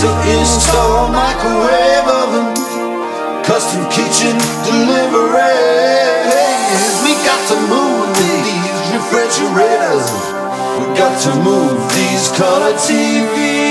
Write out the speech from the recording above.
to install microwave oven, custom kitchen delivery. We got to move these refrigerators. We got to move these color TVs.